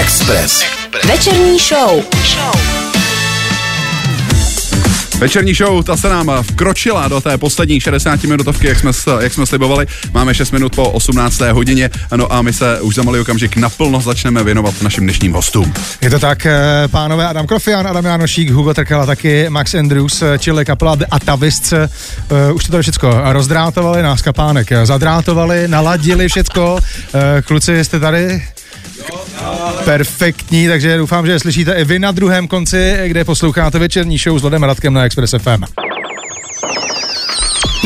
Express. Večerní show. Večerní show, ta se nám vkročila do té poslední 60 minutovky, jak jsme, jak jsme slibovali. Máme 6 minut po 18. hodině, no a my se už za malý okamžik naplno začneme věnovat našim dnešním hostům. Je to tak, eh, pánové Adam Krofian, Adam Janošík, Hugo Trkala, taky Max Andrews, eh, čili kapela The Atavists. Uh, už to tady všecko rozdrátovali, nás kapánek zadrátovali, naladili všecko. Kluci, jste tady? Perfektní, takže doufám, že slyšíte i vy na druhém konci, kde posloucháte večerní show s Lodem Radkem na Express FM.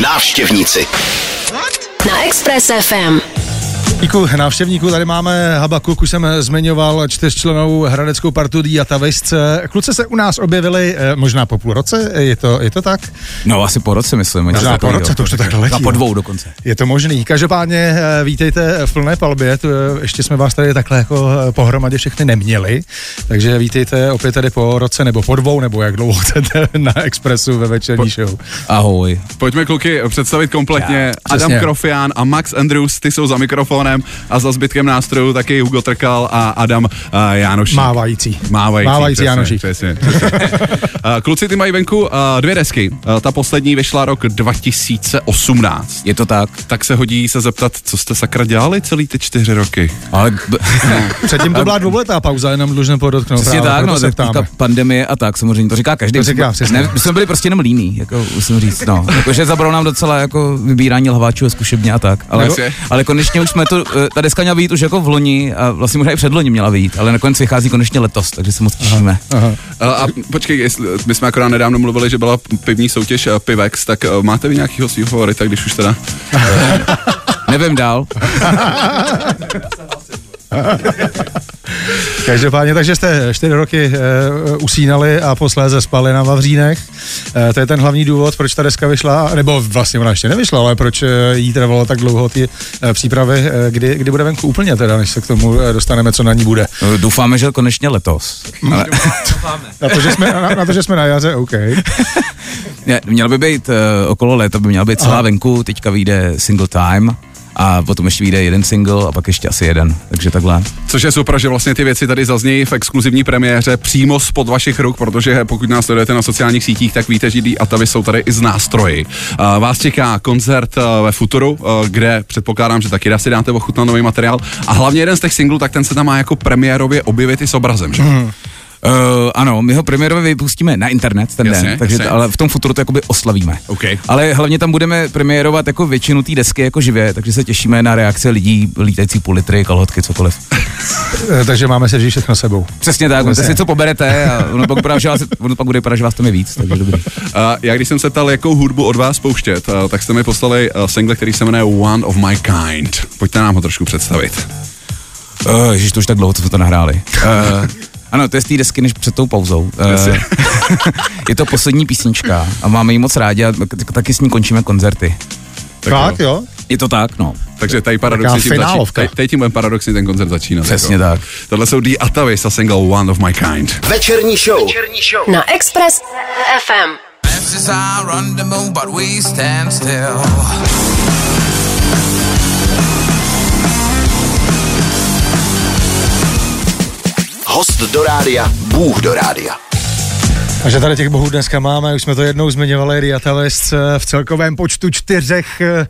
Návštěvníci. Na Express FM. Díku návštěvníků, tady máme Habakuk, už jsem zmiňoval čtyřčlenou hradeckou partu Diatavejsce. Kluci se u nás objevili eh, možná po půl roce, je to, je to tak? No asi po roce, myslím. Možná po roce, to už to takhle letí. A po dvou dokonce. Je to možný. Každopádně eh, vítejte v plné palbě, tu, eh, ještě jsme vás tady takhle jako pohromadě všechny neměli, takže vítejte opět tady po roce nebo po dvou, nebo jak dlouho chcete na Expressu ve večerní po... show. Ahoj. Pojďme kluky představit kompletně. Já, Adam Krofián a Max Andrews, ty jsou za mikrofonem mikrofonem a za zbytkem nástrojů taky Hugo Trkal a Adam uh, Jánošík. Mávající. Mávající, Mávající přesně, Jánošík. Přesně, přesně. uh, kluci, ty mají venku uh, dvě desky. Uh, ta poslední vyšla rok 2018. Je to tak. Tak se hodí se zeptat, co jste sakra dělali celý ty čtyři roky. Ale no. Předtím to byla dvouletá pauza, jenom dlužně podotknout. Přesně tak, no, tak pandemie a tak, samozřejmě to říká každý. To říká, přesně. Ne, my jsme byli prostě jenom líní, jako musím říct, no. Jakože zabralo nám docela jako vybírání lhváčů a zkušebně a tak. Ale, ale konečně už jsme to, eh, ta deska měla být už jako v loni a vlastně možná i před loni měla být, ale nakonec vychází konečně letos, takže se moc těšíme. Aha, aha. A, a počkej, jestli, my jsme akorát nedávno mluvili, že byla pivní soutěž eh, Pivex, tak máte vy nějakýho svého favorita, když už teda... Nevím dál. Každopádně, takže jste čtyři roky uh, usínali a posléze spali na Vavřínech. Uh, to je ten hlavní důvod, proč ta deska vyšla, nebo vlastně ona ještě nevyšla, ale proč uh, jí trvalo tak dlouho ty uh, přípravy, uh, kdy, kdy bude venku úplně teda, než se k tomu dostaneme, co na ní bude. Doufáme, že konečně letos. Ale... na, to, že jsme, na, na to, že jsme na jaře, OK. Měl by být uh, okolo léta, by měla být celá Aha. venku, teďka vyjde single time a potom ještě vyjde jeden single a pak ještě asi jeden, takže takhle. Což je super, že vlastně ty věci tady zaznějí v exkluzivní premiéře přímo spod vašich ruk, protože pokud nás sledujete na sociálních sítích, tak víte, že a Atavy jsou tady i z nástroji. Vás čeká koncert ve Futuru, kde předpokládám, že taky asi dáte ochutnat nový materiál a hlavně jeden z těch singlů, tak ten se tam má jako premiérově objevit i s obrazem, že? Mm. Uh, ano, my ho premiérově vypustíme na internet ten jasně, den, takže jasně. ale v tom futuru to jakoby oslavíme. Okay. Ale hlavně tam budeme premiérovat jako většinu té desky jako živě, takže se těšíme na reakce lidí, lítající půl litry, kalhotky, cokoliv. Eh, takže máme se říct všechno sebou. Přesně tak, si co poberete a ono pak, bude, že vás, ono pak bude vypadat, že vás tam je víc, takže dobrý. Uh, já když jsem se ptal, jakou hudbu od vás pouštět, uh, tak jste mi poslali uh, single, který se jmenuje One of My Kind. Pojďte nám ho trošku představit. Uh, ježiš, to už tak dlouho, co jsme to nahráli. Uh, ano, to je z té desky než před tou pauzou. Uh, je to poslední písnička a máme ji moc rádi a taky s ní končíme koncerty. Tak, tak jo. Je to tak, no. Takže tady paradoxně tím začíná. Tady, tady tím paradoxně ten koncert začíná. Přesně tak. Tohle jsou The Atavis a single One of My Kind. Večerní show. Večerní show. Na Express FM. Host do rádia, Bůh do rádia. A že tady těch bohů dneska máme, už jsme to jednou zmiňovali, Riatalis v celkovém počtu čtyřech eh, Eh,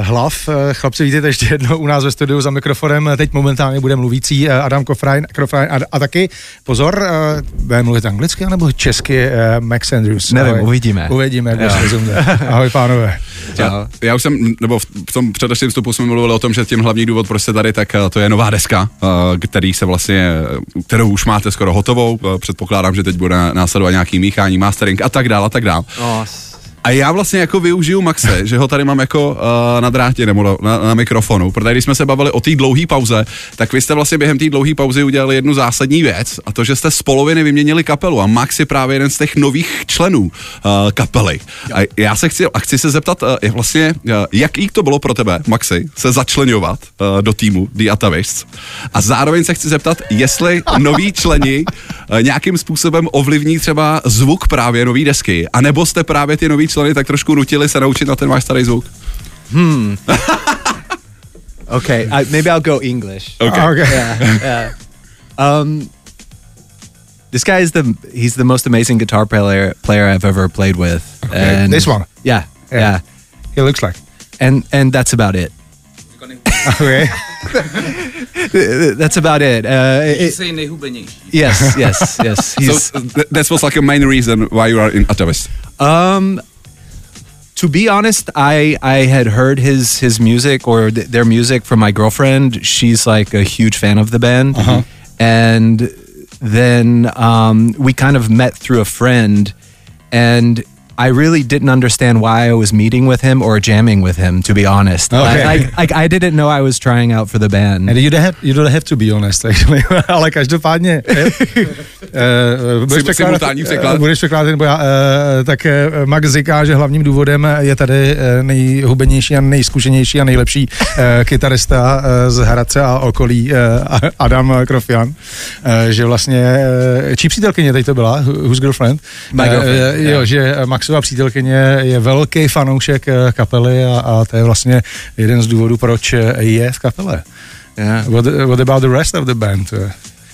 hlav. Eh, chlapci, vítejte ještě jednou u nás ve studiu za mikrofonem. Teď momentálně bude mluvící eh, Adam Kofrein, Kofrein a, a taky, pozor, bude mluvit anglicky nebo česky Max Andrews? Nevím, Ahoj. uvidíme. Uvidíme, jak budeš rozumět. Ahoj, pánové. Já, já už jsem, nebo v tom předešlém vstupu jsme mluvili o tom, že tím hlavní důvod, proč jste tady, tak to je nová deska, který se vlastně, kterou už máte skoro hotovou. Předpokládám, že teď bude následovat nějaký míchání, mastering a tak dál a tak dál. Oh, a já vlastně jako využiju Maxe, že ho tady mám jako uh, na drátě nebo na, na, mikrofonu, protože když jsme se bavili o té dlouhé pauze, tak vy jste vlastně během té dlouhé pauzy udělali jednu zásadní věc a to, že jste z poloviny vyměnili kapelu a Max je právě jeden z těch nových členů uh, kapely. A já se chci, a chci se zeptat, uh, vlastně, uh, jaký to bylo pro tebe, Maxi, se začlenovat uh, do týmu The Atavists a zároveň se chci zeptat, jestli noví členi uh, nějakým způsobem ovlivní třeba zvuk právě nový desky, anebo jste právě ty nový členy tak trošku nutili se naučit na ten váš starý zvuk? Hmm. okay, I, maybe I'll go English. Okay. okay. Yeah, yeah. Um, this guy is the he's the most amazing guitar player player I've ever played with. And This one? Yeah, Yeah. yeah, He looks like. and and that's about it. Okay. That's about it. Uh, it- Jsi nejhubenější. yes, yes, yes. So He's th- that was like a main reason why you are in Atavis. Um, to be honest, I I had heard his his music or th- their music from my girlfriend. She's like a huge fan of the band, and then um, we kind of met through a friend, and. I really didn't understand why I was meeting with him or jamming with him, to be honest. Okay. I, I, I, didn't know I was trying out for the band. And you don't have, you don't have to be honest, actually. ale každopádně. eh, eh, budeš překládat- eh, Budeš překládat, nebo já, tak Max říká, že hlavním důvodem je tady nejhubenější a nejzkušenější a nejlepší kytarista z Hradce a okolí Adam Krofian, že vlastně, čí přítelkyně teď to byla? Who- Whose girlfriend? My girlfriend, Jo, yeah. že Maxova přítelkyně je velký fanoušek eh, kapely a, a to je vlastně jeden z důvodů, proč eh, je v kapele. yeah. What, what about the rest of the band?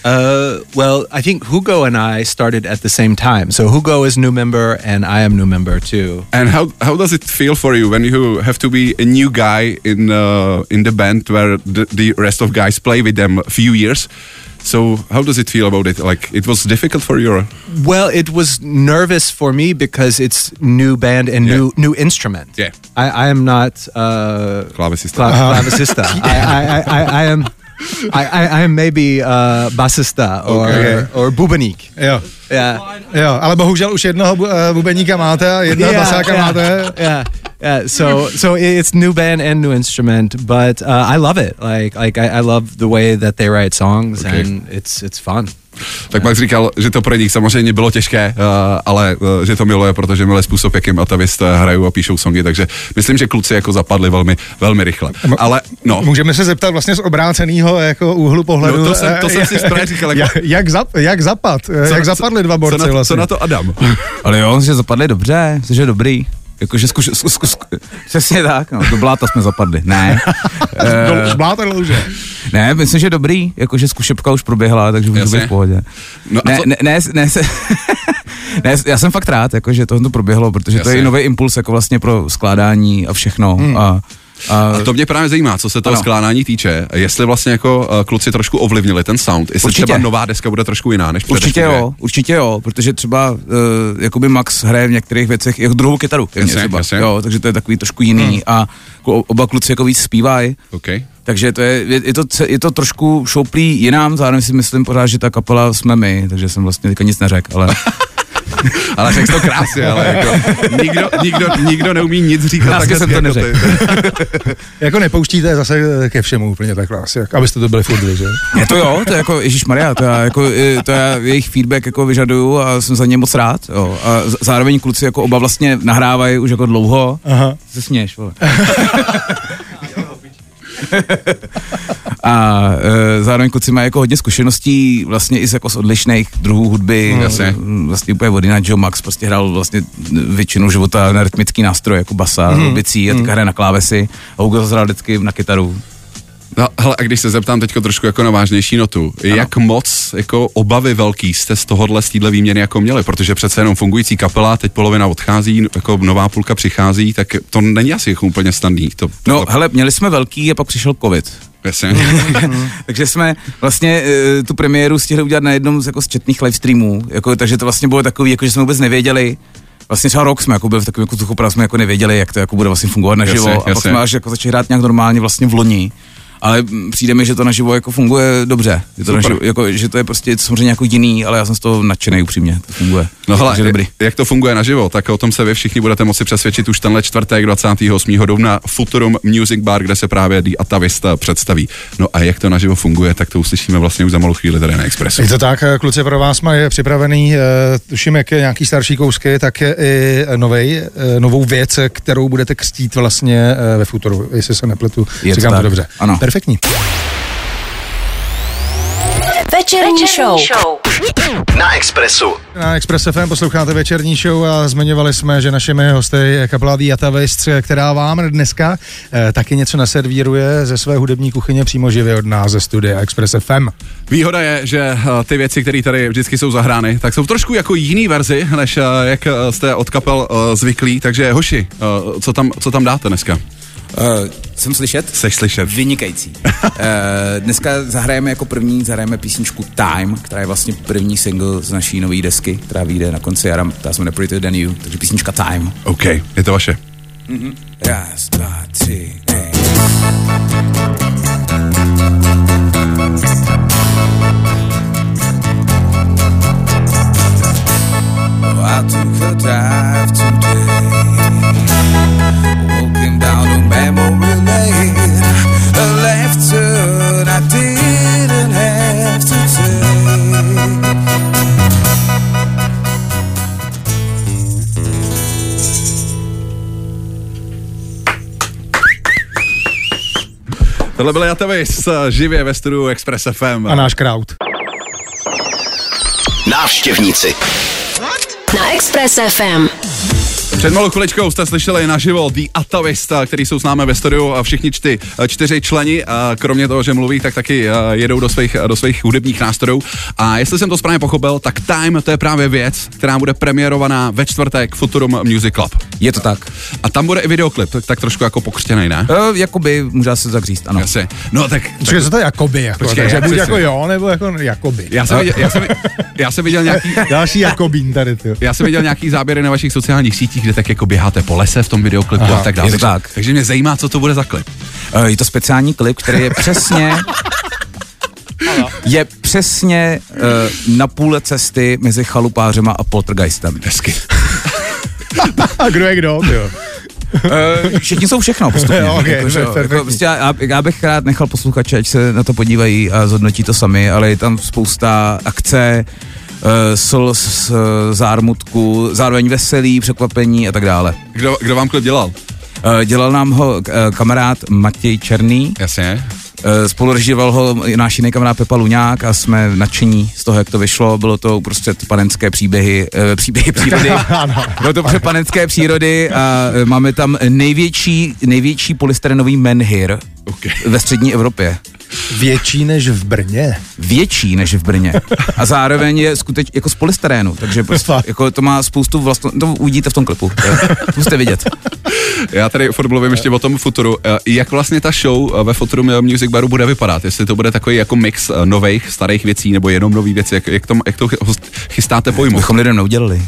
Uh, well, I think Hugo and I started at the same time. So Hugo is new member, and I am new member too. And how how does it feel for you when you have to be a new guy in uh, in the band where the, the rest of guys play with them a few years? So how does it feel about it? Like it was difficult for you. or- Well, it was nervous for me because it's new band and Yeah. new new instrument. Yeah. I, I am not uh, Klavesista. cla- clavecista. I, I, I, I, I am. I, I, I am maybe uh, bassista or Okay. or bubeník. jo. Yeah. Jo, ale bohužel už jednoho bu- eh, bubeníka máte a jednoho basáka yeah, máte. yeah, yeah. So, so it's new band and new instrument, but uh, I love it. Like, like I, I love the way that they write songs, Okay. and it's it's fun. Tak Max říkal, že to pro nich samozřejmě bylo těžké, uh, ale uh, že to miluje, protože miluje způsob, jakým Atavist hrajou a píšou songy, takže myslím, že kluci jako zapadli velmi, velmi rychle. Ale no, Můžeme se zeptat vlastně z obráceného jako úhlu pohledu. No, to jsem- to eh, jsem si správně říkal, jako- Jak, jak, zap, jak zapad, eh, jak zapadli dva co borci na, co vlastně. na to Adam? Ale jo, že zapadli dobře, myslím, že dobrý. Jakože zkuš, zkus, zkus, přesně tak, no, do bláta jsme zapadli. Ne, Do Bláta dlouže. ne, myslím, že dobrý, jakože zkušebka už proběhla, takže můžu Jasně. být v pohodě. No ne, ne, ne, ne, se, ne, já jsem fakt rád, jakože to, to proběhlo, protože to je Jasně. nový impuls jako vlastně pro skládání a všechno. Hmm. A, a, to mě právě zajímá, co se toho Ano. skládání týče. Jestli vlastně jako uh, kluci trošku ovlivnili ten sound, jestli Určitě. třeba nová deska bude trošku jiná než Určitě jo, určitě jo, protože třeba uh, jakoby Max hraje v některých věcech jako druhou kytaru, Jasně, třeba, jasně. jo, takže to je takový trošku jiný hmm. a jako oba kluci jako víc zpívají, Okay. takže to je, je, je, to, je to trošku šouplý jinám, zároveň si myslím pořád, že ta kapela jsme my, takže jsem vlastně teďka nic neřekl, ale Ale řekl to krásně, ale jako nikdo, nikdo, nikdo neumí nic říkat Krásně tak jsem to jako ty. Jako nepouštíte zase ke všemu úplně takhle asi, jak- abyste to byli furt vy, že? je to jo, to je jako Ježíš Maria, to já jako, eh, to já jejich feedback jako vyžaduju a jsem za ně moc rád, jo, a zároveň kluci jako oba vlastně nahrávají už jako dlouho, Aha. se směš, vole. A e, zároveň kluci mají jako hodně zkušeností vlastně i z, jako z odlišných druhů hudby. Mm, jasně. Vlastně úplně od jinak, že jo, Max prostě hrál vlastně většinu života na rytmický nástroj, jako basa, mm. bicí a teďka hraje na klávesy a Hugo zase hrál vždycky na kytaru. No, hele, a když se zeptám teď trošku jako na vážnější notu, ano. jak moc jako obavy velký jste z tohohle, z téhle výměny jako měli, protože přece jenom fungující kapela, teď polovina odchází, jako nová půlka přichází, tak to není asi jako úplně snadný. To, No, tohle- hele, měli jsme velký a pak přišel covid. Jasně. takže jsme vlastně e, tu premiéru stihli udělat na jednom z, jako z četných livestreamů, jako, takže to vlastně bylo takový, jako, že jsme vůbec nevěděli, Vlastně třeba rok jsme jako byli v takovém jako jsme jako nevěděli, jak to jako bude vlastně fungovat naživo. Jasně, a pak jasně. jsme až jako začali hrát nějak normálně vlastně v loni. Ale přijde mi, že to naživo jako funguje dobře. Je to naživo, jako, že to je prostě samozřejmě jako jiný, ale já jsem z toho nadšený upřímně. To funguje. No hele, Takže dobrý. jak to funguje naživo, tak o tom se vy všichni budete moci přesvědčit už tenhle čtvrtek 28. dubna Futurum Music Bar, kde se právě The Atavista představí. No a jak to naživo funguje, tak to uslyšíme vlastně už za malou chvíli tady na Expressu. Je to tak, kluci pro vás mají připravený, eh, tuším, jak je nějaký starší kousky, tak je i novej, eh, novou věc, kterou budete křtít vlastně eh, ve Futuru, jestli se nepletu. Je to Říkám to tak. dobře. Ano. Perfektní. Večerní, show. Na Expressu. Na Express FM posloucháte večerní show a zmiňovali jsme, že našimi hosty je kapela The Atavists, která vám dneska eh, taky něco naservíruje ze své hudební kuchyně přímo živě od nás ze studia Express FM. Výhoda je, že eh, ty věci, které tady vždycky jsou zahrány, tak jsou trošku jako jiný verzi, než eh, jak eh, jste od kapel zvyklí. Takže hoši, co tam, co tam dáte dneska? Uh, jsem slyšet? Seš slyšet. Vynikající. uh, dneska zahrajeme jako první, zahrajeme písničku Time, která je vlastně první single z naší nové desky, která vyjde na konci jara, ta jmenuje Prettier Than You, takže písnička Time. OK, je to vaše. Raz, dva, tři, hej. Oh, I took a dive today, Tohle byl Jatavis živě ve studiu Express FM. A náš crowd. Návštěvníci. Na Express FM. Před malou chviličkou jste slyšeli naživo The Atavista, který jsou s námi ve studiu a všichni čty, čtyři členi, a kromě toho, že mluví, tak taky a, jedou do svých, do svých hudebních nástrojů. A jestli jsem to správně pochopil, tak Time to je právě věc, která bude premiérovaná ve čtvrtek Futurum Music Club. Je to tak. A tam bude i videoklip, tak, tak trošku jako pokřtěný, ne? Uh, jakoby, může se tak říct, ano. Jasně. No tak, Počkej, co to je jakoby, jako, Počkej, takže jak buď jako jo, nebo jako jakoby. já jsem, viděl, já, jsem, já jsem viděl nějaký, Další jakobín tady, ty. já jsem viděl nějaký záběry na vašich sociálních sítích, kde tak jako běháte po lese v tom videoklipu Aha, a tak dále. Takže- tak. Takže mě zajímá, co to bude za klip. Uh, je to speciální klip, který je přesně... je přesně uh, na půle cesty mezi chalupářema a poltergeistami. Hezky. A kdo je kdo, jo. Uh, všichni jsou všechno postupně. Jo, ok, jako, že, jako, prostě já, já bych rád nechal posluchače, ať se na to podívají a zhodnotí to sami, ale je tam spousta akce, uh, slz, uh, zármutku, zároveň veselí, překvapení a tak dále. Kdo, kdo vám klip dělal? Uh, dělal nám ho uh, kamarád Matěj Černý, Jasně. Eh, Spolurežíroval ho náš jiný kamarád Pepa Luňák a jsme nadšení z toho, jak to vyšlo. Bylo to prostě panenské příběhy, eh, příběhy přírody. Bylo to prostě panenské přírody a eh, máme tam největší, největší polystyrenový menhir Okay. ve střední Evropě. Větší než v Brně. Větší než v Brně. A zároveň je skutečně jako z polystyrénu, takže prostě jako to má spoustu vlastno, to uvidíte v tom klipu. To to Musíte vidět. Já tady furt mluvím ještě o tom Futuru. Eh, Jak vlastně ta show eh, ve Futurum eh, Music Baru bude vypadat? Jestli to bude takový jako mix eh, nových, starých věcí, nebo jenom nový věci, jak, jak, tom, jak to chy- chystáte pojmout? bychom lidem neudělali.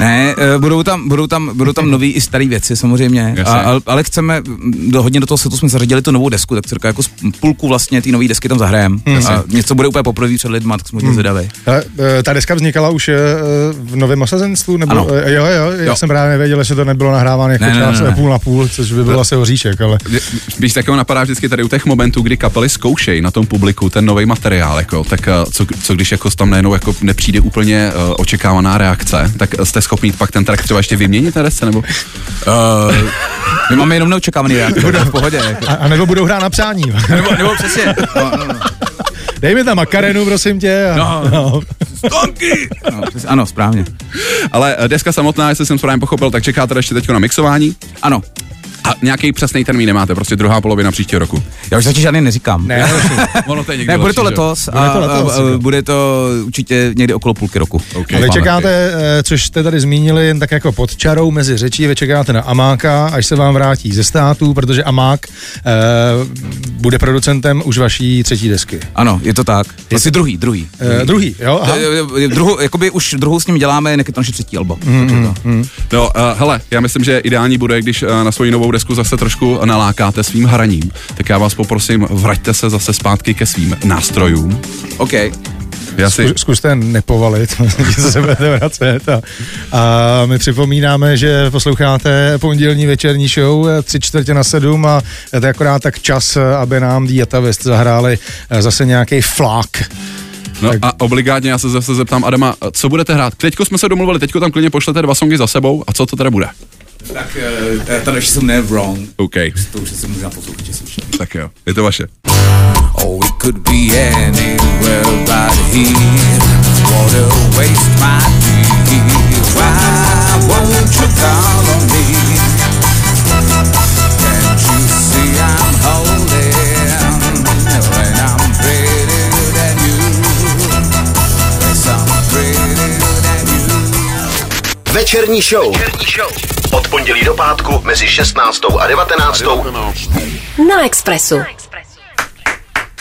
Ne, budou tam, budou tam, budou tam nový i staré věci samozřejmě, Jasně. a, ale, chceme, do, hodně do toho setu jsme zařadili tu novou desku, tak jako z půlku vlastně té nové desky tam zahrajem. A něco bude úplně poprvé před lidma, tak jsme hodně zvědavý. Hele, eh, ta deska vznikala už eh, v novém osazenstvu? Nebo, Ano. eh, Jo, jo, já Jo. jsem právě nevěděl, že to nebylo nahráváno jako Ne, ne, ne, ne. půl na půl, což by byl asi hoříček, ale Když takového napadá vždycky tady u těch momentů, kdy kapely zkoušejí na tom publiku ten nový materiál, jako, tak co, co když jako tam najednou jako nepřijde úplně uh, očekávaná reakce, tak jste schopný pak ten track třeba ještě vyměnit na desce, nebo? Uh, my máme jenom neočekávaný reakce, v pohodě. Jako. a, a nebo budou hrát na přání. Nebo, nebo přesně. No, no, no. Dej mi tam makarenu, prosím tě. A, No. no. No, přesně, ano, správně. Ale eh, deska samotná, jestli jsem správně pochopil, tak čekáte ještě teď na mixování Ano, a nějaký přesný termín nemáte, prostě druhá polovina příštího roku. já už zatím žádný neříkám. Ne, ono to je někdy Ne, bude to letos a, Bude to letos, a, a bude to určitě někdy okolo půlky roku. OK. A vy čekáte, eh, což jste tady zmínili, jen tak jako pod čarou mezi řečí, vy čekáte na Amáka, až se vám vrátí ze států, protože Amák eh, bude producentem už vaší třetí desky. Ano, je to tak. Asi druhý, druhý. Eh, druhý, jo? Aha. Druhou, jakoby už druhou s ním děláme, je to naše třetí alba. Mm, No, uh, hele, já myslím, že ideální bude, když uh, na svoji novou desku zase trošku nalákáte svým hraním. Tak já vás poprosím, vraťte se zase zpátky ke svým nástrojům. OK. Já si, Zkus- Zkuste nepovalit, co se budete vracet. A, a my připomínáme, že posloucháte pondělní večerní show eh, tři čtvrtě na sedm a to je akorát tak čas, eh, aby nám Dieta West zahráli eh, zase nějaký flak. no a obligátně já se zase zeptám Adama, co budete hrát? Teďko jsme se domluvili, teďko tam klidně pošlete dva songy za sebou a co to teda bude? Tak uh, ta další jsou Never Wrong. OK, To už si možná poslouchat, jestli tak jo, je to vaše. Oh, it could be well right here. Water waste my tears. Why won't you call on me? Can't you see I'm holding when I'm prettier than you? Yes, I'm prettier than you. Večerní show. Od pondělí do pátku mezi 16. a 19. Na Expressu.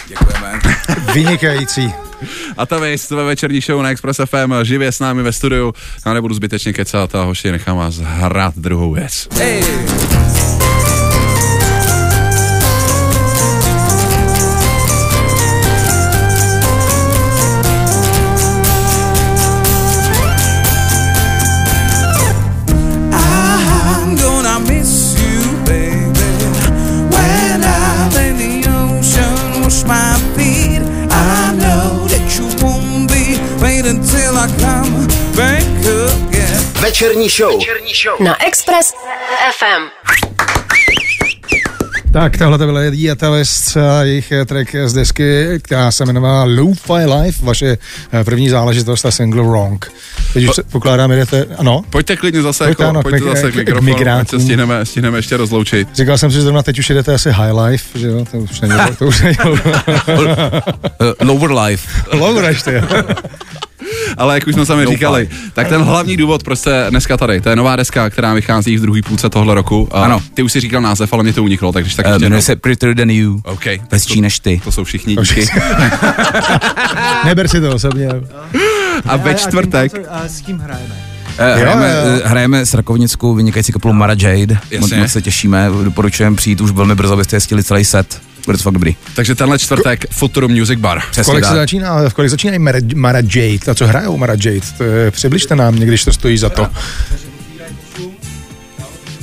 Děkujeme. Vynikající. A ta vy ve večerní show na Express FM živě s námi ve studiu. Já nebudu zbytečně kecat a hoši, nechám vás hrát druhou věc. Hey. Again. Večerní show. Na Express FM. Tak, tohle to byla Diatalist a jejich eh, track z desky, která se jmenovala Lo-Fi Life, vaše eh, první záležitost a single Wrong. Teď už se pokládám, jdete, ano, Pojďte klidně zase, Pojďte, jako, ano, pojďte k- zase k- k k mikrofonu, ať migrantům. se stihneme, stihneme ještě rozloučit. říkal jsem si, že zrovna teď už jedete asi High Life, že jo, to už není, to už není lower life. Lower ještě, jo. Ale jak už jsme sami říkali, tak ten hlavní důvod, proč jste dneska tady, to je nová deska, která vychází v druhé půlce tohle roku. A Ano. Ty už si říkal název, ale mě to uniklo, takže tak Uh, jmenuje se Prettier Than You. OK. Hezčí než ty. To jsou všichni díky. Neber si to osobně. A ve čtvrtek, s kým hrajeme? Eh, hrajeme, jo, jo. eh, hrajeme s rakovnickou vynikající kapelou Mara Jade. Moc, Jasně. moc se těšíme, doporučujeme přijít už velmi brzo, abyste jistili celý set. Bude to fakt dobrý. takže tenhle čtvrtek Futuro Music Bar. Přesně Kolik se tak. začíná, v kolik začínají Mara, Mara Jade? A co hrajou Mara Jade? To je, přibližte nám někdy, když to stojí za to.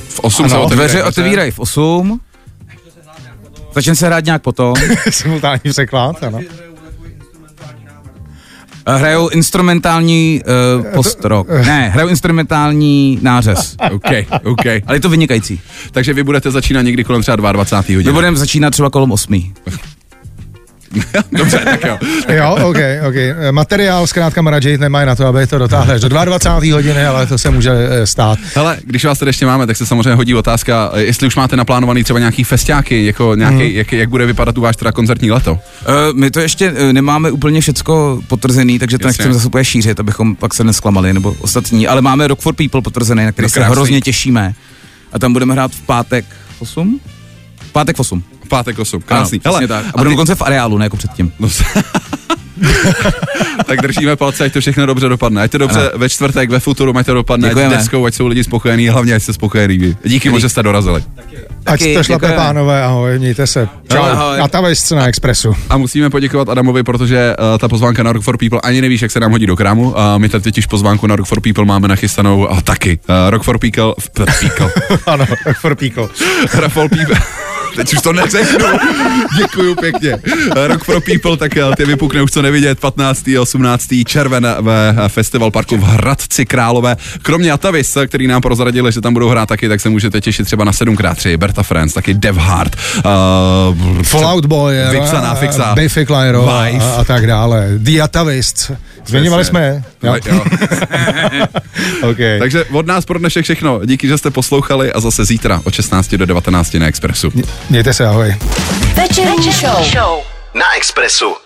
V 8 se Ano. otevírají Dveře otevírají v 8. Začne se hrát nějak potom. Simultánní překlad, ano. Eh, Hrajou instrumentální uh, post-rock. Ne, hrajou instrumentální nářez. OK, OK. Ale je to vynikající. Takže vy budete začínat někdy kolem třeba 22. My hodiny. budeme začínat třeba kolem 8. Dobře, tak jo. Jo, OK, OK. Materiál zkrátka Mara Jade nemají na to, aby to dotáhli do 22. hodiny, ale to se může eh, stát. Hele, když vás tady ještě máme, tak se samozřejmě hodí otázka, eh, jestli už máte naplánovaný třeba nějaký festiáky, jako nějaký, hmm. jak, jak bude vypadat u váš teda koncertní leto. Uh, my to ještě nemáme úplně všecko potvrzený, takže to nechceme zase úplně šířit, abychom pak se nesklamali, nebo ostatní. Ale máme Rock for People potvrzený, na který No se hrozně těšíme. A tam budeme hrát v pátek 8? V pátek v 8. Pátek 8, krásný. Ano, přesně tak. A budeme dokonce v areálu, ne jako předtím. No, tak držíme palce, ať to všechno dobře dopadne. Ať to dobře Ano. ve čtvrtek, ve futuru, ať to dopadne, ať Děkujeme. deskou, ať jsou lidi spokojení, hlavně ať jste spokojení. vy. Díky moc, že jste dorazili. Ať šlape, děkujeme. pánové, ahoj, mějte se. Čau. Ahoj. A ta vejst na Expressu. A musíme poděkovat Adamovi, protože uh, ta pozvánka na Rock for People ani nevíš, jak se nám hodí do krámu. A my tady totiž pozvánku na Rock for People máme nachystanou a taky. Uh, Rock for People, people. ano, tak for people. Rafal People. Teď už to neřeknu. Děkuju pěkně. Rock for People, tak eh, ty vypukne už co nevidět. 15. a 18. červen ve eh, Festival Parku v Hradci Králové. Kromě Atavis, eh, který nám prozradili, že tam budou hrát taky, tak se můžete těšit třeba na 7x3, Berta Friends, taky Dev Hard, uh, Fallout Boy, na Fixa. Biffy Clyro a, a, tak dále. The Atavist. Zmiňovali jsme, jo? Jo. okay. Takže od nás pro dnešek všechno. Díky, že jste poslouchali a zase zítra od 16 do 19 na Expressu. Mějte se, ahoj. Večerní show. Na Expressu.